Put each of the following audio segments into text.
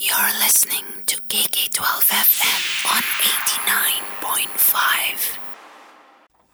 You're listening to KK12FM on 89.5.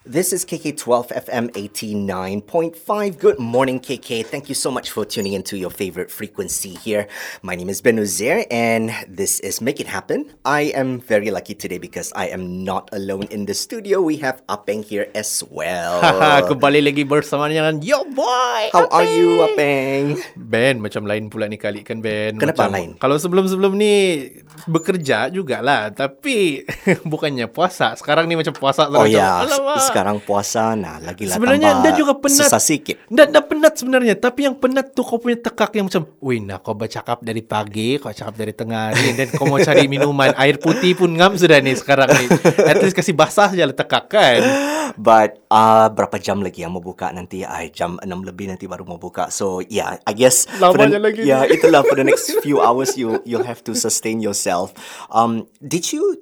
This is KK12 FM 89.5. Good morning, KK. Thank you so much for tuning into your favorite frequency here. My name is Ben Uzair, and this is Make It Happen. I am very lucky today because I am not alone in the studio. We have Apeng here as well. Haha, kembali lagi bersama dengan Yo Boy. How are you, Apeng? Ben, macam lain pula ni kali kan Ben. Kenapa macam, lain? Kalau sebelum-sebelum ni bekerja jugalah, tapi bukannya puasa. Sekarang ni macam puasa. Oh ya, alamak. Sekarang puasa, nah lagilah Sebenarnya tambah dia juga penat. Susah sikit. Dah, dah penat sebenarnya. Tapi yang penat tu kau punya tekak yang macam, Wih, nak kau bercakap dari pagi, kau cakap dari tengah hari, dan kau mau cari minuman. Air putih pun ngam sudah ni sekarang ni. At least kasih basah je lah tekak kan. But uh, berapa jam lagi yang mau buka nanti? I jam 6 lebih nanti baru mau buka. So yeah, I guess Lamanya the, lagi. Yeah, itulah for the next few hours you you'll have to sustain yourself. Um, did you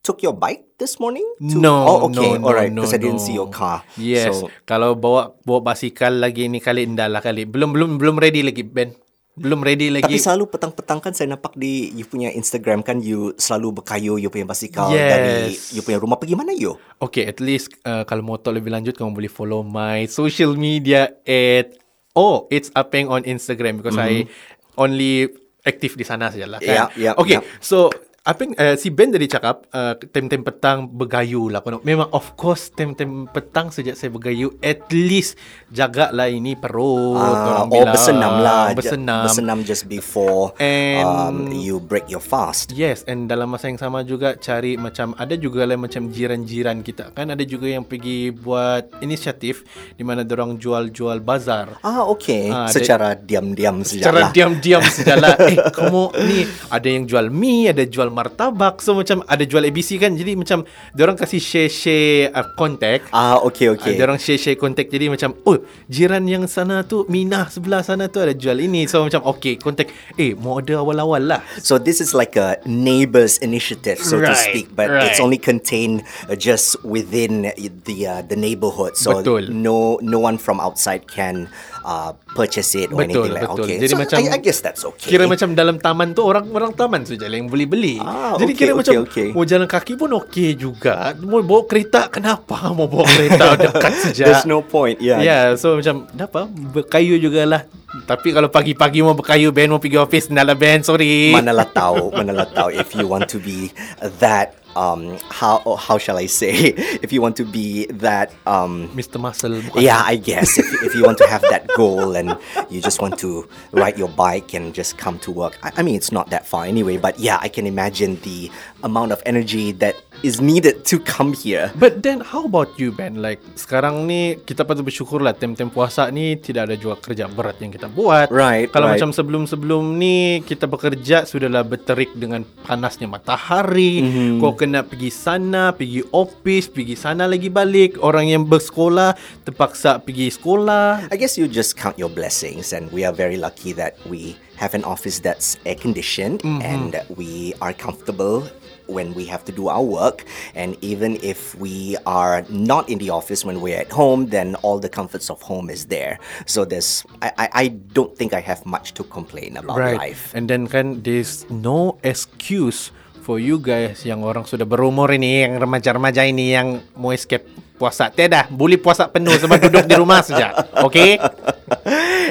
took your bike this morning? to- No, Oh, okay. no, Alright, no, because I didn't no. see your car. Yes. So, Kalau bawa bawa basikal lagi ni kali indah lah kali. Belum belum belum ready lagi Ben. Belum ready tapi lagi. selalu petang-petang kan saya nampak di you punya Instagram kan you selalu berkayu you punya basikal Yes. dari you punya rumah pergi mana you? Okay, at least uh, kalau mau tahu lebih lanjut kamu boleh follow my social media at oh, it's Apeng on Instagram because I only aktif di sana saja lah kan. Yeah, yeah, okay, yeah. so Apeng uh, si Ben tadi cakap uh, tem-tem petang bergayu lah. Kono. Memang of course tem-tem petang sejak saya bergayu at least jagalah ini perut. Ah, orang oh bilang. bersenam lah. Bersenam. Bersenam just before And- um, you break your fast. Yes, and dalam masa yang sama juga cari macam ada juga lah macam jiran-jiran kita kan ada juga yang pergi buat inisiatif di mana orang jual-jual bazar. Ah, okay. Ah, Secara diam-diam Secara sajalah. diam-diam sajalah Eh kamu ni Ada yang jual mie Ada jual martabak So macam Ada jual ABC kan Jadi macam Diorang kasih share-share uh, Contact Ah, okay, Okay. okay. Dia orang share-share kontak Jadi macam Oh jiran yang sana tu Minah sebelah sana tu Ada jual ini So macam Okay kontak Eh mau order awal-awal lah So this is like a neighbors initiative, so to Right, speak, but right. it's only contained uh, just within the uh, the neighborhood. So Betul. no no one from outside can uh, purchase it or Betul, anything like. betul. Okay, Jadi so macam I, I guess that's okay. Kira macam dalam taman tu Orang-orang taman saja lah Yang boleh beli Ah, Jadi okay, kira okay, macam okay. Mau jalan kaki pun okey juga Mau bawa kereta Kenapa mau bawa kereta Dekat saja There's no point. Yeah. Yeah, so macam apa? Berkayu jugalah. Tapi kalau pagi-pagi mau berkayu Ben mau pergi office Nala Ben, sorry. Manalah tahu, manalah tahu if you want to be that um how how shall I say if you want to be that um Mr. Muscle? Yeah, I guess if, if you want to have that goal and you just want to ride your bike and just come to work. I, I mean, it's not that far anyway, but yeah, I can imagine the amount of energy that is needed to come here. But then how about you Ben? Like sekarang ni kita patut bersyukur lah Tem-tem puasa ni tidak ada juga kerja berat yang kita buat Right, Kalau right. macam sebelum-sebelum ni Kita bekerja sudahlah berterik dengan panasnya matahari Mhm. Kau kena pergi sana Pergi office Pergi sana lagi balik Orang yang bersekolah Terpaksa pergi sekolah I guess you just count your blessings, and we are very lucky that we have an office that's air conditioned and we are comfortable when we have to do our work. And even if we are not in the office when we're at home, then all the comforts of home is there. So there's, I, I, I don't think I have much to complain about life. And then kan there's no excuse for you guys yang orang sudah berumur ini, yang remaja-remaja ini yang mau escape puasa. Tiada, boleh puasa penuh sebab duduk di rumah saja. Okay?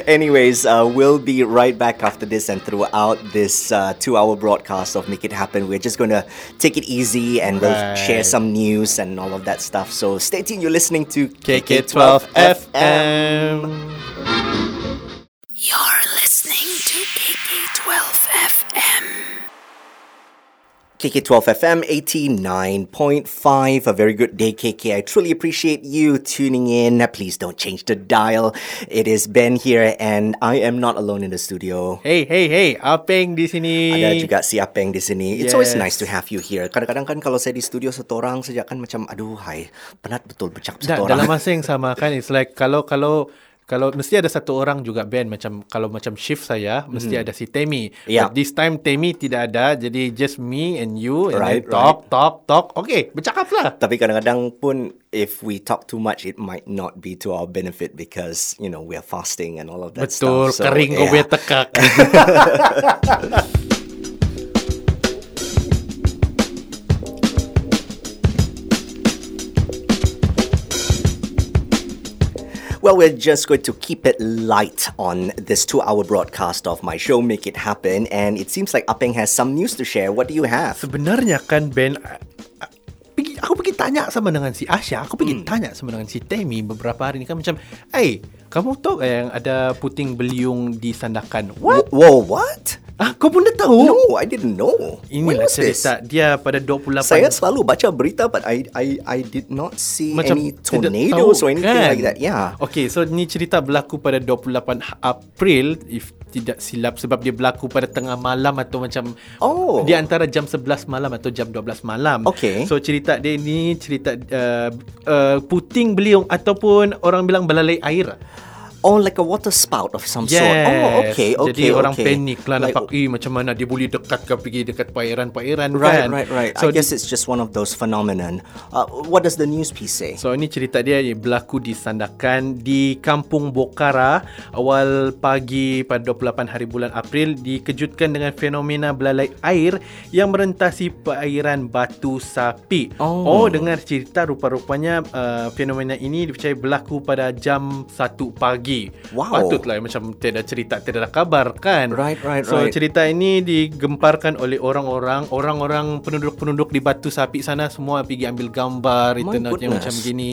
Anyways, uh, we'll be right back after this and throughout this uh, two hour broadcast of Make It Happen. We're just going to take it easy and we'll Right. share some news and all of that stuff. So stay tuned. You're listening to KK12 FM. You're listening to KK12 FM. KK12 FM 89.5. A very good day, KK. I truly appreciate you tuning in. Please don't change the dial. It is Ben here, and I am not alone in the studio. Hey, hey, hey, Apeng di sini. Ada juga si Apeng di sini. It's always nice to have you here. Kadang-kadang kan kalau saya di studio seorang saja kan macam aduh hai penat betul bercakap Da, seorang. dalam masa yang sama kan it's like kalau kalau kalau mesti ada satu orang juga Ben macam kalau macam shift saya mesti ada si Temi. Yeah. But this time Temi tidak ada jadi just me and you and Right, then talk talk talk. Okay, bercakap lah. Tapi kadang-kadang pun if we talk too much it might not be to our benefit because you know we are fasting and all of that Betul, stuff. So, kering kau yeah. punya tekak. Well, we're just going to keep it light on this two hour broadcast of my show, Make It Happen. And it seems like Apeng has some news to share. What do you have? Sebenarnya kan Ben pergi, aku pergi tanya sama dengan si Asya, aku pergi tanya sama dengan si Temi beberapa hari ni kan macam, "Hey, kamu tahu tak yang ada puting beliung di Sandakan?" What? Whoa, what? Ah, kau pun dah tahu? No, I didn't know. Inilah this? cerita dia pada 28 Saya selalu baca berita but I I I did not see any tidak tornadoes tahu, or anything kan? like that. Yeah. Okay, so ni cerita berlaku pada 28 April if tidak silap sebab dia berlaku pada tengah malam atau macam Oh. di antara jam 11 malam atau jam 12 malam. Okay. So cerita dia ni cerita uh, uh, puting beliung ataupun orang bilang belalai air. Oh, like a water spout of some sort. Yes. Oh, okay, okay. Jadi orang okay. panik lah Like- nampak eh macam mana dia boleh dekat ke pergi dekat perairan-perairan Right, kan. right, right. So I guess it's just one of those phenomenon. Uh, what does the news piece say? So ini cerita dia yang berlaku di Sandakan di Kampung Bokara awal pagi pada 28 hari bulan April dikejutkan dengan fenomena belalai air yang merentasi perairan Batu Sapi. Oh. oh dengar cerita rupa-rupanya uh, fenomena ini dipercayai berlaku pada jam 1 pagi. Wow. Patutlah macam tiada cerita tiada kabar kan. Right, right, so, right. cerita ini digemparkan oleh orang-orang orang-orang penduduk-penduduk di Batu Sapi sana semua pergi ambil gambar My internetnya goodness. macam gini.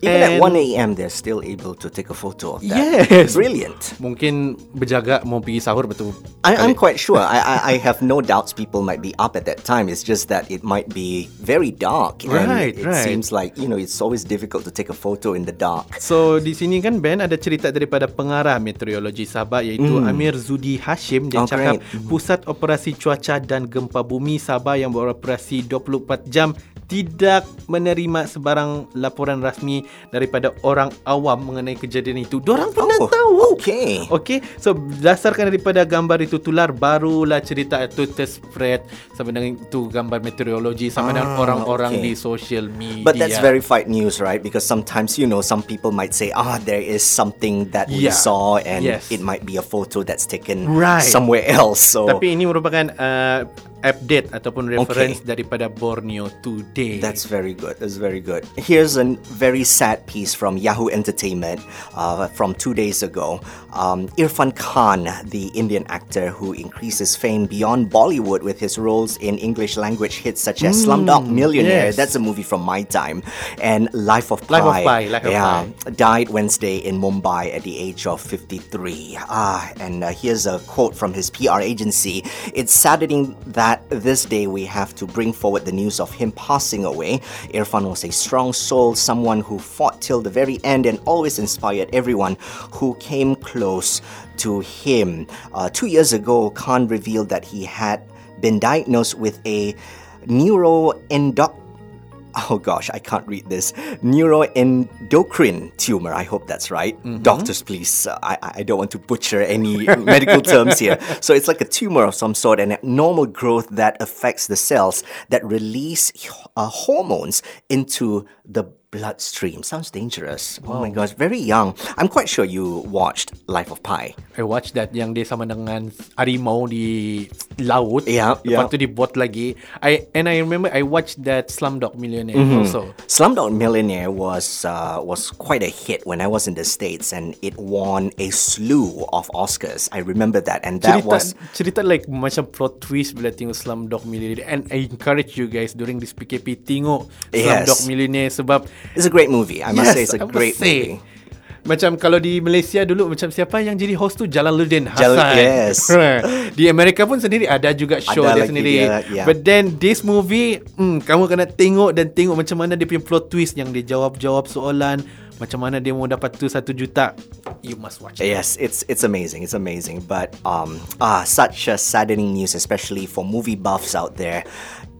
Even at And 1 a.m., they're still able to take a photo of that. Yes. Brilliant. Mungkin berjaga mau pergi sahur betul. I, I'm quite sure. I, I I have no doubts people might be up at that time. It's just that it might be very dark, and Right, it right. seems like you know it's always difficult to take a photo in the dark. So di sini kan Ben ada cerita daripada pengarah meteorologi Sabah iaitu Amir Zudi Hashim dia Hmm. Oh, cakap pusat operasi cuaca dan gempa bumi Sabah yang beroperasi 24 jam tidak menerima sebarang laporan rasmi daripada orang awam mengenai kejadian itu. Diorang pun Oh, tahu. okay. Okey, so berdasarkan daripada gambar itu tular barulah cerita itu terspread sama dengan itu gambar meteorologi sama dengan Ah, orang-orang okay. di social media. But that's verified news, right? Because sometimes, you know, some people might say, ah, there is something that we Yeah. saw and Yes. it might be a photo that's taken Right. somewhere else. So Tapi ini merupakan uh, update ataupun reference daripada Borneo Today. That's very good. That's very good. Here's a very sad piece from Yahoo Entertainment uh, from two days ago. Um, Irfan Khan, the Indian actor who increases fame beyond Bollywood with his roles in English language hits such as Slumdog Millionaire. yes. That's a movie from my time. And Life of Pi. Life of Pi, Life of yeah, Pi. died Wednesday in Mumbai at the age of 53. Ah, and uh, here's a quote from his PR agency. It's saddening that this day we have to bring forward the news of him passing away. Irfan was a strong soul, someone who fought till the very end and always inspired everyone who came close to him. Uh, two years ago, Khan revealed that he had been diagnosed with a neuroendoc oh gosh, I can't read this. Neuroendocrine tumor. I hope that's right. Doctors, please. uh, I, I don't want to butcher any medical terms here. So it's like a tumor of some sort, an abnormal growth that affects the cells that release uh, hormones into the bloodstream. Sounds dangerous. Oh my gosh, very young. I'm quite sure you watched Life of Pi. I watched that yang dia sama dengan harimau di laut. Yeah, Lepas yeah. tu dibuat lagi. I and I remember I watched that Slumdog Millionaire Mm-hmm. also. Slumdog Millionaire was uh, was quite a hit when I was in the states, and it won a slew of Oscars. I remember that, and that cerita was cerita like macam plot twist bila tengok Slumdog Millionaire and I encourage you guys during this PKP tengok Yes. Slumdog Millionaire sebab it's a great movie. I must say it's a I great say. movie. Macam kalau di Malaysia dulu macam siapa yang jadi host tu Jalaluddin Jal- Hassan. yes. di Amerika pun sendiri ada juga show Ada dia sendiri. dia, yeah. But then this movie, hmm, kamu kena tengok dan tengok macam mana dia punya plot twist yang dia jawab-jawab soalan, macam mana dia mau dapat tu satu juta. You must watch it. Yes, it's it's amazing. It's amazing. But um ah such a saddening news, especially for movie buffs out there.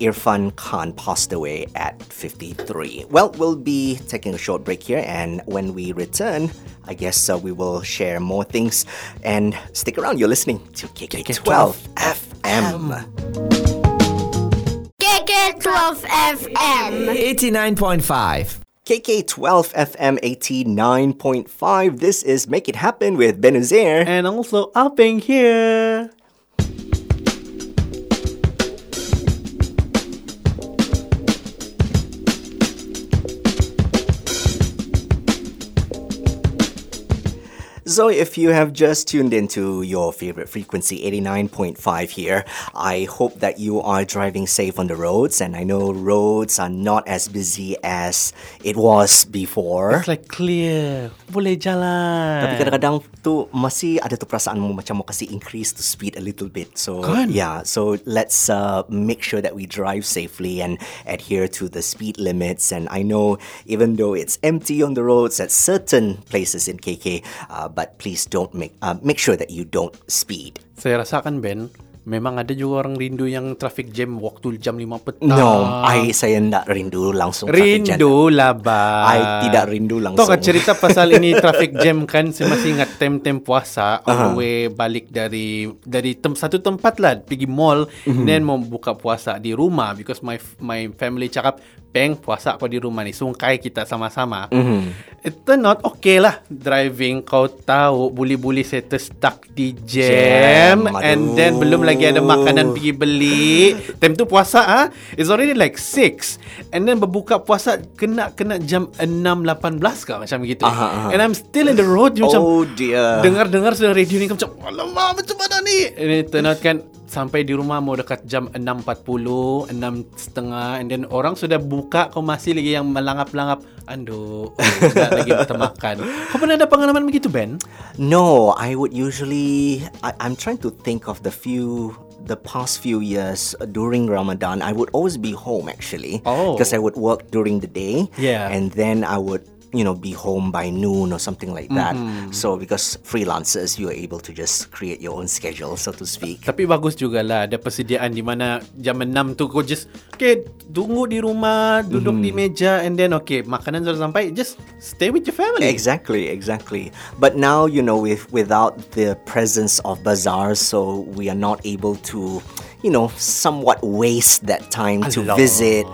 Irfan Khan passed away at 53. Well, we'll be taking a short break here, and when we return, I guess uh, we will share more things. And stick around. You're listening to KK12 FM. KK12 FM. 89.5. KK12 FM 89.5. This is Make It Happen with Ben Uzair. And also Apeng here. So, if you have just tuned into your favorite frequency, 89.5 here, I hope that you are driving safe on the roads. And I know roads are not as busy as it was before. It's like clear. Boleh jalan. Tapi kadang-kadang tu masih ada tu perasaanmu macam mau kasih increase to speed a little bit. So Kan? yeah, so let's uh, make sure that we drive safely and adhere to the speed limits. And I know even though it's empty on the roads at certain places in KK, uh, but please don't make uh, make sure that you don't speed. Saya rasakan Ben, memang ada juga orang rindu yang traffic jam waktu jam 5 petang. No, I saya nak rindu langsung traffic jam. Rindu lah ba. I tidak rindu langsung. Tahu cerita pasal ini traffic jam kan Saya masih ingat tem-tem puasa On the way balik dari Dari tem, satu tempat lah Pergi mall Mhm. Then mau buka puasa di rumah Because my my family cakap Peng puasa kau di rumah ni Sungkai kita sama-sama Mhm. It turned out okay lah Driving kau tahu Buli-buli saya terstuck di jam, Jam, And then aduh. belum lagi ada makanan pergi beli Time tu puasa ah, It's already like 6 And then berbuka puasa Kena kena jam 6.18 ke Macam gitu Aha, aha. And I'm still in the road Macam Oh dear. Dengar-dengar sudah radio ni Macam Alamak macam mana ni And it turned out kan Sampai di rumah mau dekat jam 6.40 6.30 And then orang sudah buka Kau masih lagi yang melangap-langap Aduh oh, lagi makan Kau pernah ada pengalaman begitu Ben? No, I would usually. I, I'm trying to think of the few, the past few years during Ramadan. I would always be home actually. Oh. Because I would work during the day. Yeah. And then I would, you know, be home by noon or something like that. Mm-hmm. So because freelancers, you are able to just create your own schedule, so to speak. Tapi bagus jugalah ada persediaan di mana jam 6 tu kau just okay tunggu di rumah duduk di meja and then okay makanan sudah sampai just stay with your family. Exactly, exactly. But now, you know, with without the presence of bazaars, so we are not able to, you know, somewhat waste that time to visit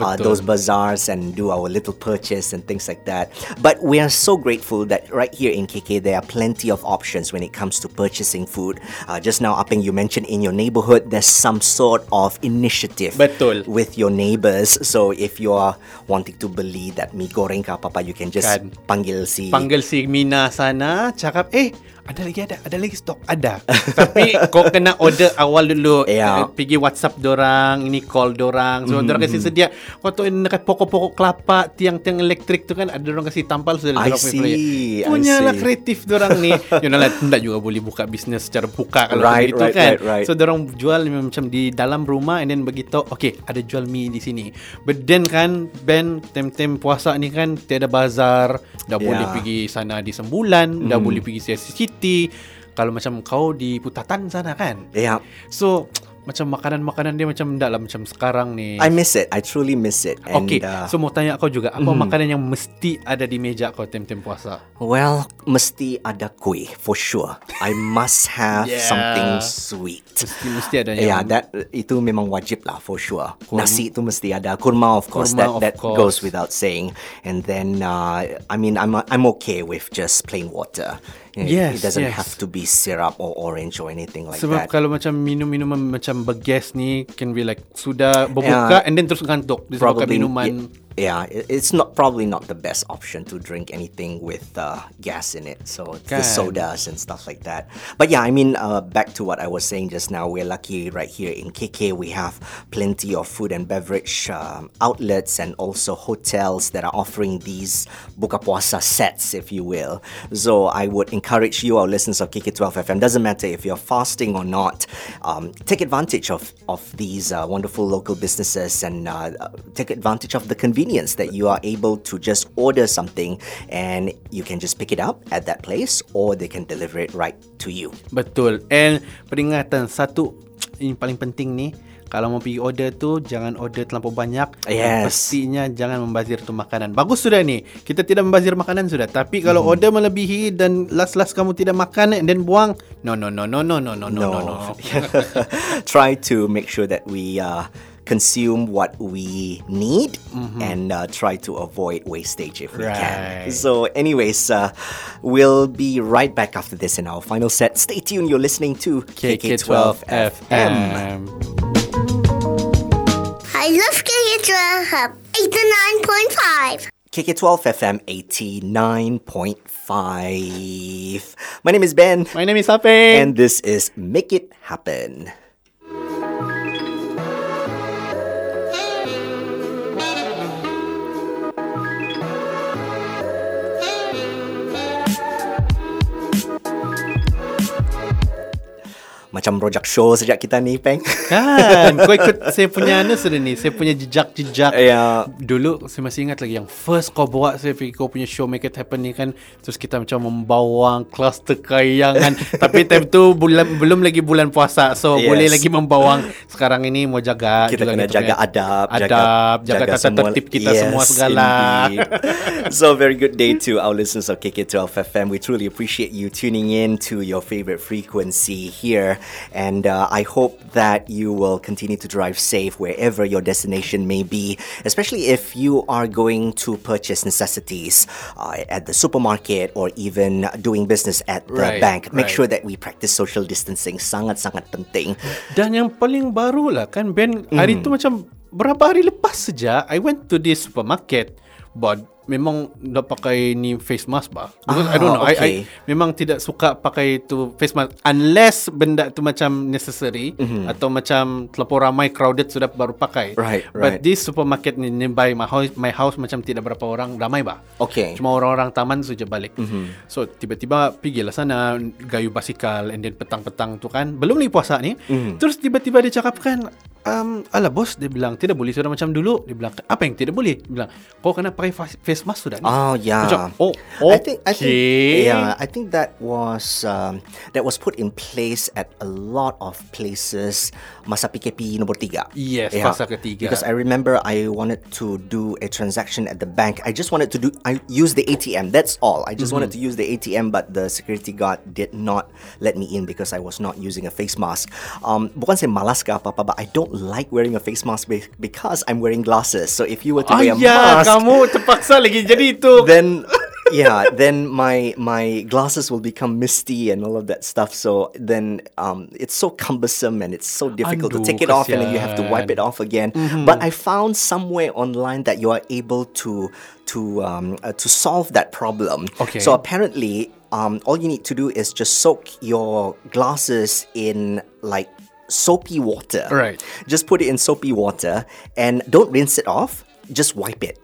uh, those bazaars and do our little purchase and things like that. But we are so grateful that right here in KK there are plenty of options when it comes to purchasing food. Uh, just now, Apeng, you mentioned in your neighborhood there's some sort of initiative Betul. with your neighbors. So if you are wanting to beli that mi goreng ke apa-apa, you can just Kan. panggil si Panggil si Mina sana cakap eh ada lagi ada ada lagi stok ada tapi kau kena order awal dulu Ya. Eh, pergi WhatsApp dorang ini call dorang so mm-hmm. dorang kasi sedia kau yang dekat pokok-pokok kelapa tiang-tiang elektrik tu kan ada dorang kasi tampal sudah I dorang see, I punya lah see. kreatif dorang ni you know lah tidak juga boleh buka bisnes secara buka kalau Right, begitu right, kan right, right. so dorang jual macam di dalam rumah and then begitu okay ada jual mi di sini but then kan Ben tem-tem puasa ni kan tiada bazar dah Yeah. boleh pergi sana di Sembulan dah Hmm. boleh pergi CSC City kalau macam kau di Putatan sana kan Yeah. so macam makanan-makanan dia macam tak lah macam sekarang ni I miss it. I truly miss it. And, Okay, uh, so mau tanya kau juga apa makanan yang mesti ada di meja kau tem-tem puasa? well, mesti ada kuih for sure. I must have Yeah. something sweet. Mesti mesti ada Yeah, yang that itu memang wajib lah for sure. Nasi itu mesti ada. Kurma of course Kurma, that of that course. goes without saying. And then uh, I mean I'm I'm okay with just plain water. It, Yes, it doesn't yes. have to be syrup or orange or anything like Sebab that. kalau macam minum-minuman macam bergas ni can be like sudah berbuka Yeah. and then terus ngantuk disebabkan probably minuman yeah, it- it's not probably not the best option to drink anything with uh, gas in it. So the sodas and stuff like that. But yeah, I mean, uh, back to what I was saying just now. We're lucky right here in KK. We have plenty of food and beverage um, outlets and also hotels that are offering these buka puasa sets, if you will. So I would encourage you, our listeners of KK12 FM. Doesn't matter if you're fasting or not. Um, take advantage of of these uh, wonderful local businesses and uh, uh, take advantage of the convenience that you are able to just order something and you can just pick it up at that place or they can deliver it right to you. Betul. And peringatan satu ini paling penting ni kalau mau pergi order tu jangan order terlampau banyak. Yes. Pastinya jangan membazir tu makanan. Bagus sudah ni. Kita tidak membazir makanan sudah. Tapi kalau order melebihi dan last-last kamu tidak makan and then buang, no no no no no no no no no. no. Try to make sure that we uh, consume what we need and uh, try to avoid wastage if we can. So, anyways, uh, we'll be right back after this in our final set. Stay tuned. You're listening to KK12 FM. FM. I love KK12 89.5. KK12 FM 89.5. My name is Ben. My name is Apeng. And this is Make It Happen. Macam rojak show sejak kita ni, Peng. Kan? Kau ikut saya punya Ana sudah ni. Saya punya jejak-jejak. Ya. Dulu saya masih ingat lagi Yang first kau bawa Saya pergi kau punya show Make It Happen ni kan. Terus kita macam membawang Kluster kayangan Tapi time tu bulan, Belum lagi bulan puasa. So Yes. boleh lagi membawang. Sekarang ini mau jaga kita juga kena kita jaga punya adab, Adab Jaga, tata semua- tertib kita Yes, semua segala. so very good day to our listeners of KK12 FM. We truly appreciate you tuning in to your favorite frequency here, and uh, I hope that you will continue to drive safe wherever your destination may be, especially if you are going to purchase necessities uh, at the supermarket or even doing business at the Right, bank. Make right. sure that we practice social distancing. Sangat-sangat penting. Dan yang paling baru lah kan Ben Hari Hmm. tu macam Berapa hari lepas saja I went to this supermarket But Memang dah pakai ni face mask bah Because I don't know Ah, I, I okay. Memang tidak suka pakai tu face mask Unless benda tu macam necessary Atau macam Terlalu ramai crowded Sudah baru pakai Mm-hmm. Right, But right. this supermarket ni nearby my house, my house macam tidak berapa orang ramai bah Okay. Cuma orang-orang taman saja balik. Mhm. Mm-hmm. So tiba-tiba pergilah sana gayu basikal and then petang-petang tu kan. Belum lagi puasa ni. Mhm. Mm. Terus tiba-tiba dia cakap kan um, Alah bos Dia bilang Tidak boleh sudah macam dulu Dia bilang Apa yang tidak boleh Dia bilang Kau kena pakai fa- face mask sudah Oh yeah. Macam Oh I think I think yeah, I think that was um, that was put in place at a lot of places masa PKP nombor tiga. Yes, fasa ketiga. Because I remember I wanted to do a transaction at the bank. I just wanted to do I use the ATM. That's all. I just Mm-hmm. wanted to use the ATM, but the security guard did not let me in because I was not using a face mask. Um, bukan saya malas ke apa-apa, but I don't like wearing a face mask because I'm wearing glasses. So if you were to wear a Ayah mask, Kamu terpaksa lagi. Jadi itu then yeah then my my glasses will become misty and all of that stuff. So then um it's so cumbersome and it's so difficult to take it off and then you have to wipe it off again. But i found somewhere online that you are able to to um uh, to solve that problem. Okay. so apparently um all you need to do is just soak your glasses in like soapy water. Right. just put it in soapy water and don't rinse it off. Just wipe it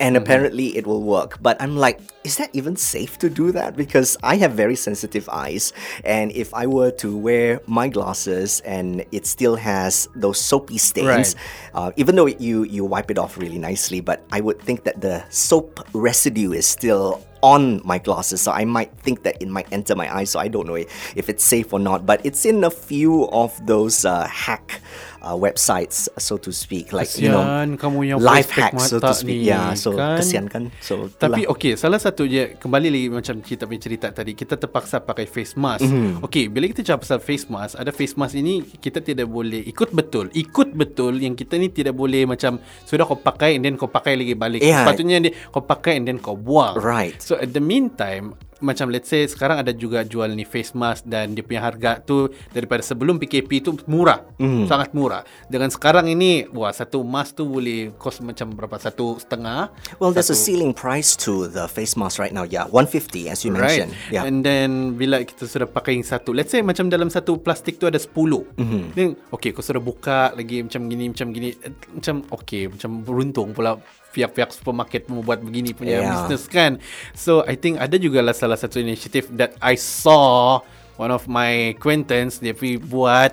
and apparently it will work. But I'm like, is that even safe to do that? Because I have very sensitive eyes, and if I were to wear my glasses and it still has those soapy stains, uh, even though you you wipe it off really nicely, but I would think that the soap residue is still on my glasses. So i might think that it might enter my eyes. So i don't know if it's safe or not. But it's in a few of those uh, hack uh, websites so to speak like you know kamu yang life hacks so to speak ni, yeah so kan? kesian kan so Tapi itulah. okey, salah satu je kembali lagi macam kita punya cerita tadi, kita terpaksa pakai face mask. Mhm. Mm-hmm. Okey, bila kita cakap pasal face mask, ada face mask ini kita tidak boleh ikut betul. Ikut betul yang kita ni tidak boleh macam sudah kau pakai and then kau pakai lagi balik. Yeah. Sepatutnya dia kau pakai and then kau buang. Right. So at the meantime, macam let's say sekarang ada juga jual ni face mask dan dia punya harga tu daripada sebelum PKP tu murah. Mm. Sangat murah. Dengan sekarang ini, wah satu mask tu boleh cost macam berapa? Satu setengah. well there's a satu- ceiling price to the face mask right now yeah 150 as you mentioned yeah And then bila kita sudah pakai yang satu, let's say macam dalam satu plastik tu ada 10. Mhm. Mm-hmm. Then okay, kau sudah buka lagi macam gini macam gini macam okay, macam beruntung pula pihak-pihak supermarket membuat begini punya Yeah. business kan. So I think ada juga lah salah satu inisiatif that I saw one of my acquaintance dia pergi buat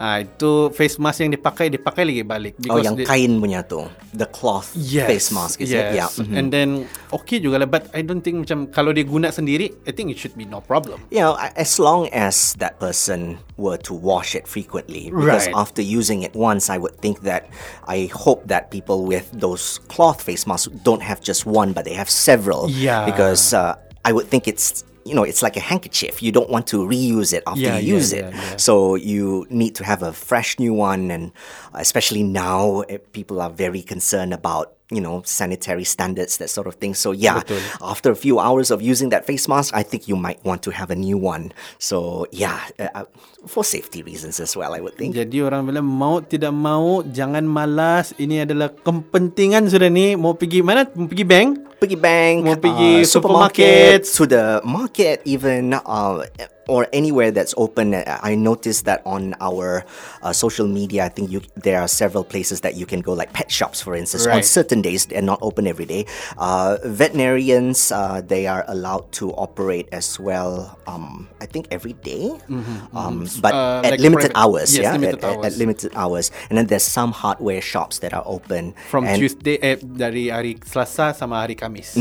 ah itu face mask yang dipakai dipakai lagi balik oh yang dia- kain punya tu the cloth face mask is it yeah mhm. And then okay juga lah But I don't think macam Kalau dia guna sendiri I think it should be no problem you know, as long as that person were to wash it frequently, because Right. after using it once, I would think that I hope that people with those cloth face masks don't have just one, but they have several. Yeah. Because uh, I would think it's you know it's like a handkerchief. You don't want to reuse it after Yeah, you yeah, use it, yeah, yeah. so you need to have a fresh new one, and especially now, eh, people are very concerned about you know, sanitary standards, that sort of thing. So yeah, after a few hours of using that face mask, I think you might want to have a new one. So yeah, uh, uh, for safety reasons as well, I would think. Jadi orang bilang mau tidak mau jangan malas. Ini adalah kepentingan sudah ni. Mau pergi mana? Mau pergi bank? Piggy bank, Mau pergi uh, supermarket. to the market, even uh, or anywhere that's open. I noticed that on our uh, social media, I think you there are several places that you can go, like pet shops, for instance. On certain days, they're not open every day. Uh, veterinarians, uh, they are allowed to operate as well. Um, I think every day, um, but Uh, at like limited private- hours. yes, yeah, limited at, at- at limited hours. And then there's some hardware shops that are open From and, Tuesday eh, dari hari Selasa sama hari Kamis.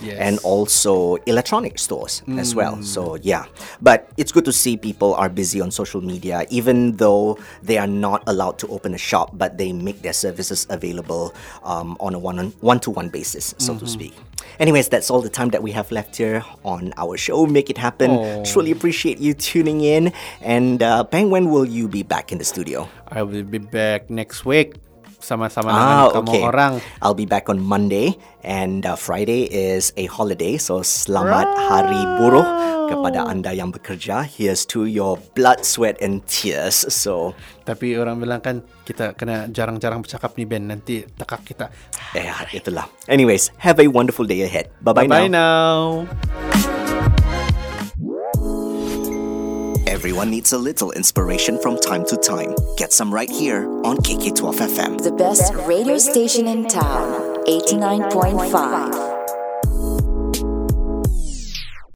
Yes. and also electronic stores as well. So yeah, but it's good to see people are busy on social media, even though they are not allowed to open a shop, but they make their services available um, on a one one to one basis, so to speak. Anyways, that's all the time that we have left here on our show. Make it happen. Oh. Truly appreciate you tuning in. And uh, Bang, when will you be back in the studio? I will be back next week sama-sama Ah, dengan kamu okay. orang. I'll be back on Monday and uh, Friday is a holiday. So selamat Hari Buruh kepada anda yang bekerja. Here's to your blood, sweat and tears. So Tapi orang bilang kan kita kena jarang-jarang bercakap ni Ben nanti tekak kita. eh, itulah. Anyways, have a wonderful day ahead. Bye-bye Bye now. now. Everyone needs a little inspiration from time to time. Get some right here on KK12 FM. The best radio station in town. 89.5.